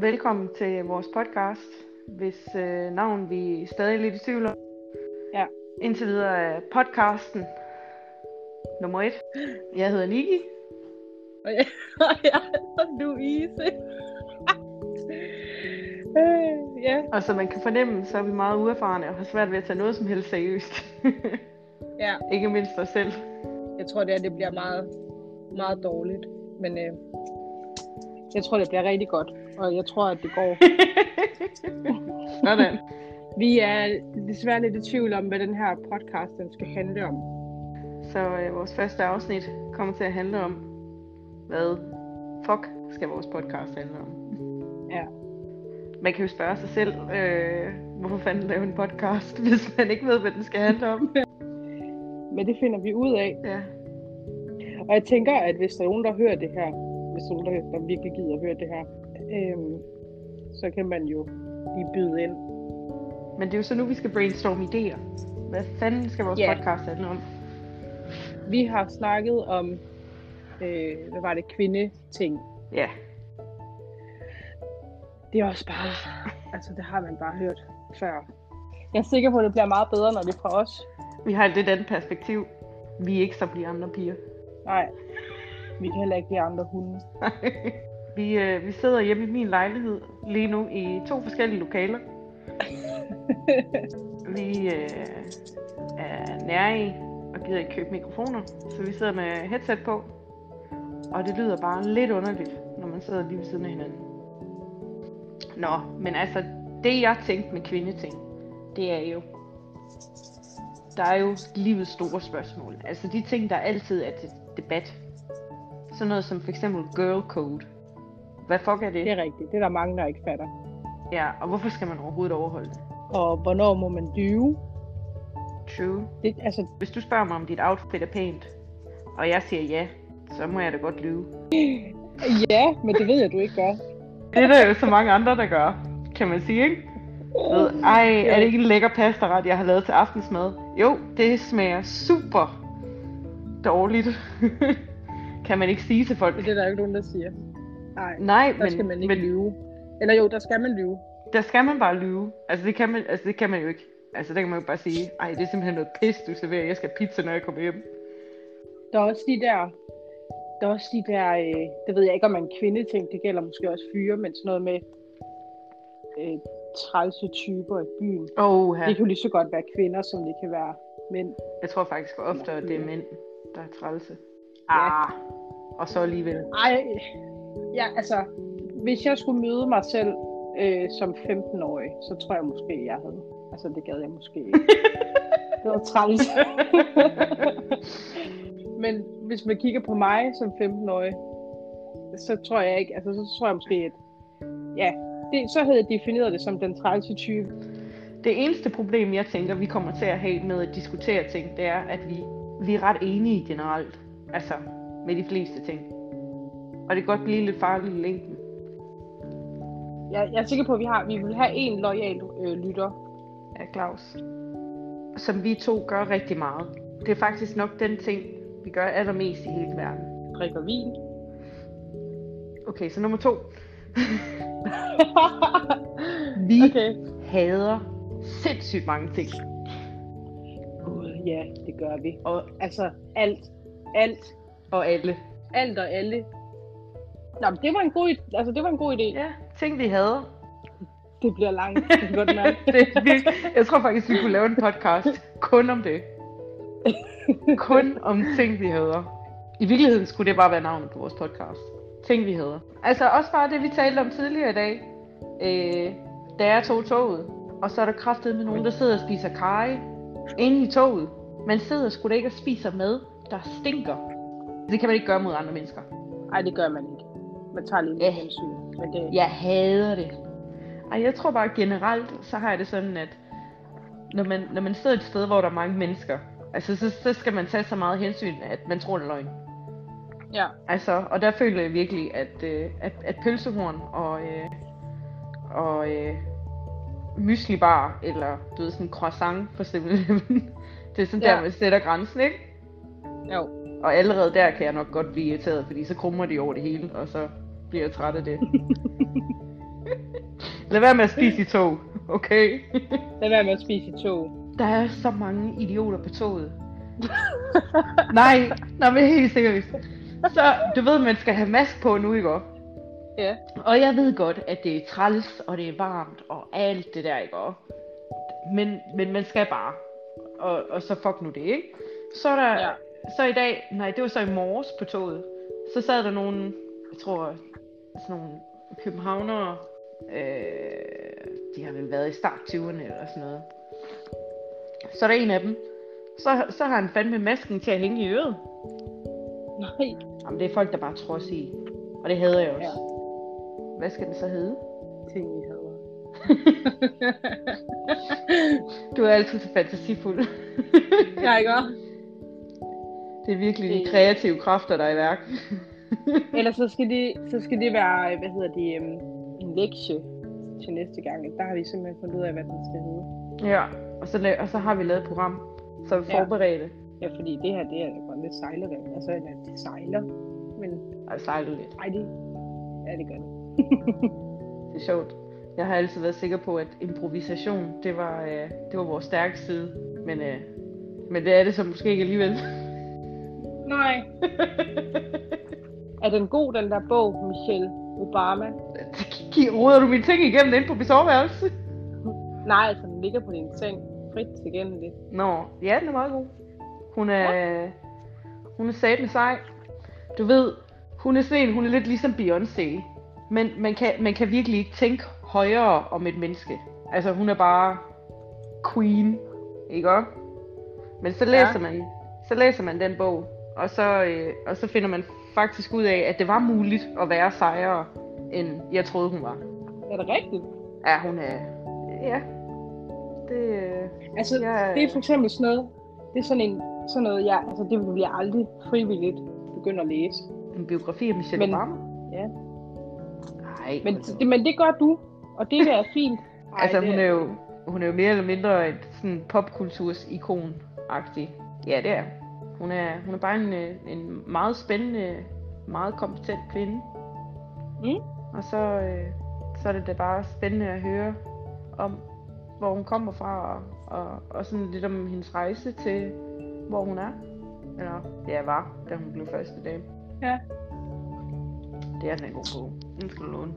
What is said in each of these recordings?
Velkommen til vores podcast, hvis øh, navn vi er stadig lidt i tvivl om. Ja. Indtil videre er podcasten nummer et. Jeg hedder Niki. Og jeg, og jeg hedder Louise. øh, ja, Og som man kan fornemme, så er vi meget uerfarne og har svært ved at tage noget som helst seriøst. ja. Ikke mindst os selv. Jeg tror, det, her, det bliver meget, meget dårligt. Men øh, jeg tror, det bliver rigtig godt. Og jeg tror, at det går. Sådan. Vi er desværre lidt i tvivl om, hvad den her podcast den skal handle om. Så øh, vores første afsnit kommer til at handle om, hvad fuck skal vores podcast handle om. Ja. Man kan jo spørge sig selv, øh, hvorfor fanden lave en podcast, hvis man ikke ved, hvad den skal handle om. Men det finder vi ud af. Ja. Og jeg tænker, at hvis der er nogen, der hører det her, hvis der er der, virkelig gider at høre det her, øhm, så kan man jo lige byde ind. Men det er jo så nu, vi skal brainstorme idéer. Hvad fanden skal vores Ja. podcast handle om? Vi har snakket om, øh, hvad var det, kvindeting. Ja, Det er også bare, altså det har man bare hørt før. Jeg er sikker på, at det bliver meget bedre, når det er fra os. vi har et lidt andet perspektiv. Vi er ikke som de andre piger. Nej, vi kan heller ikke lide andre hunde. vi, øh, vi sidder hjemme i min lejlighed lige nu i to forskellige lokaler. Vi øh, er nære og gider ikke købe mikrofoner, så vi sidder med headset på. Og det lyder bare lidt underligt, når man sidder lige ved siden af hinanden. Nå, men altså, det jeg tænkte med kvindeting, det er jo, der er jo livets store spørgsmål. Altså de ting, der altid er til debat. Sådan noget som for eksempel girl code. Hvad fuck er det? Det er rigtigt, det er der mange, der ikke fatter. Ja, og hvorfor skal man overhovedet overholde det? Og hvornår må man lyve? True. Det, altså, Hvis du spørger mig, om dit outfit er pænt, og jeg siger ja, så må jeg da godt lyve. ja, men det ved jeg, du ikke gør. Det er der jo så mange andre, der gør, kan man sige, ikke? Ved, ej, er det ikke en lækker pastaret, jeg har lavet til aftensmad? Jo, det smager super dårligt. kan man ikke sige til folk. Det er der jo ikke nogen, der siger. Nej, Nej, der men, skal man ikke men lyve. Eller jo, der skal man lyve. der skal man bare lyve. Altså det kan man, altså, det kan man jo ikke. Altså der kan man jo bare sige, ej, det er simpelthen noget pis, du serverer. Jeg skal pizza, når jeg kommer hjem. Der er også de der, der er også de der, øh, det ved jeg ikke om man kvinde ting, det gælder måske også fyre, men sådan noget med øh, trælse typer i byen. Åh, Det kan jo lige så godt være kvinder, som det kan være mænd. Jeg tror faktisk ofte, at det er mænd, der er trælse. Ja. Og så alligevel. Ej, ja, altså, hvis jeg skulle møde mig selv øh, som 15-årig, så tror jeg måske, jeg havde. Altså, det gad jeg måske ikke. det var træls. Men hvis man kigger på mig som 15-årig, så tror jeg ikke, altså, så tror jeg måske, at ja, det, så havde jeg defineret det som den trælse type. Det eneste problem, jeg tænker, vi kommer til at have med at diskutere ting, det er, at vi, vi er ret enige generelt. Altså, med de fleste ting. Og det kan godt blive lidt farligt i længden. Jeg, jeg er sikker på, at vi, har, vi vil have en lojal øh, lytter. Ja, Claus. Som vi to gør rigtig meget. Det er faktisk nok den ting, vi gør allermest i hele verden. Drikker vin. Okay, så nummer to. Vi okay. hader sindssygt mange ting. Gud, ja, det gør vi. Og, Altså, alt, alt, og alle. alt og alle. Nå, men det var en god, altså, det var en god idé. Ja, ting vi hader. Det bliver langt, det kan godt mærke. det, vi, jeg tror faktisk, vi kunne lave en podcast kun om det. Kun om ting, vi hader. I virkeligheden skulle det bare være navnet på vores podcast. Ting, vi hader. Altså også bare det, vi talte om tidligere i dag. Øh, da jeg tog toget, og så er der kraftet med nogen, der sidder og spiser kaj inde i toget. Man sidder sgu da ikke og spiser mad, der stinker. Det kan man ikke gøre mod andre mennesker. Nej, det gør man ikke. Man tager lige lidt hensyn. Men det, Jeg hader det. Ej, jeg tror bare generelt, så har jeg det sådan, at når man, når man sidder et sted, hvor der er mange mennesker, altså så, så skal man tage så meget hensyn, at man tror, det er løgn. ja. Altså, og der føler jeg virkelig, at, øh, at, at pølsehorn og, øh, og øh, myslibar, eller du ved, sådan en croissant for simpelthen, det er sådan Ja. der, man sætter grænsen, ikke? Jo. Og allerede der kan jeg nok godt blive irriteret, fordi så krummer de over det hele, og så bliver jeg træt af det. Lad være med at spise i tog, okay? Lad være med at spise i tog. Der er så mange idioter på toget. nej, nej, men helt seriøst. Så, du ved, man skal have mask på nu, ikke? Ja. Og jeg ved godt, at det er træls, og det er varmt, og alt det der, ikke? Men, men man skal bare. Og, og så fuck nu det, ikke? Så er der, Ja. Så i dag, nej, det var så i morges på toget, så sad der nogle, jeg tror, sådan nogle københavnere, øh, de har vel været i start 20'erne eller sådan noget. Så er der en af dem, så, så har han fandme masken til at hænge i øret. Nej. Jamen, det er folk, der bare tror i. Og det hader jeg også. Ja. Hvad skal den så hedde? Ting, vi hader. Du er altid så fantasifuld. Ja, ikke også? Det er virkelig de Det- kreative kræfter, der er i værk. Ellers så skal, det, så skal det være, hvad hedder det, øhm, en lektie til næste gang. Der har vi simpelthen fundet ud af, hvad den skal hedde. Ja, og så, og så har vi lavet et program, så vi Ja. forberedte. Ja, fordi det her, det er godt lidt sejlervand. Altså, eller det sejler. Men Og det sejlede lidt. ej, det, ja, det gør det. Det er sjovt. Jeg har altid været sikker på, at improvisation, det var, øh, det var vores stærke side. Men, øh, men det er det så måske ikke alligevel. Nej. er den god, den der bog, Michelle Obama? Roder du mine ting igennem ind på mit soveværelse? Nej, altså, den ligger på din seng. Frit tilgængeligt. Nå, ja, den er meget god. Hun er, ja. hun er sat med sej. Du ved, hun er sådan en, hun er lidt ligesom Beyoncé. Men man kan, man kan virkelig ikke tænke højere om et menneske. Altså, hun er bare queen, ikke også? Men så læser, Ja. man, så læser man den bog, og så, øh, og så finder man faktisk ud af, at det var muligt at være sejere, end jeg troede, hun var. Er det rigtigt? Ja, hun er... Ja. Det, øh, Altså, Ja. det er for eksempel sådan noget, det er sådan en, sådan noget, jeg, altså det vil jeg aldrig frivilligt begynde at læse. en biografi af Michelle Men- Obama. Ja. Nej, Men, det, men det gør du, og det er fint. Ej, altså hun er jo hun er jo mere eller mindre et sådan popkulturs ikon agtig Ja, det er. Hun er hun er bare en øh, en meget spændende, meget kompetent kvinde. Mm. Og så øh, så er det da bare spændende at høre om hvor hun kommer fra og, og, og sådan lidt om hendes rejse til hvor hun er. Eller ja, var, da hun blev første dame. Ja. Det er den en god bog. Den skal du låne.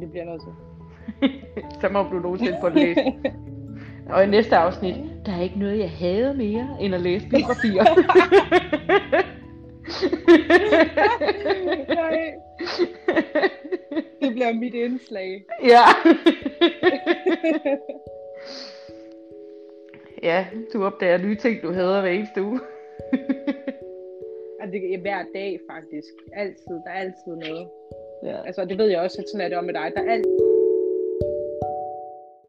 Det bliver noget til. så må du nogensinde få det læst. Og i næste afsnit, der er ikke noget, jeg hader mere, end at læse biografier. Nej, det bliver mit indslag. ja. ja, du opdager nye ting, du hader hver eneste uge. Og det er hver dag faktisk. Altid. Der er altid noget. Ja. Altså, det ved jeg også, at sådan er det om med dig. Der er altid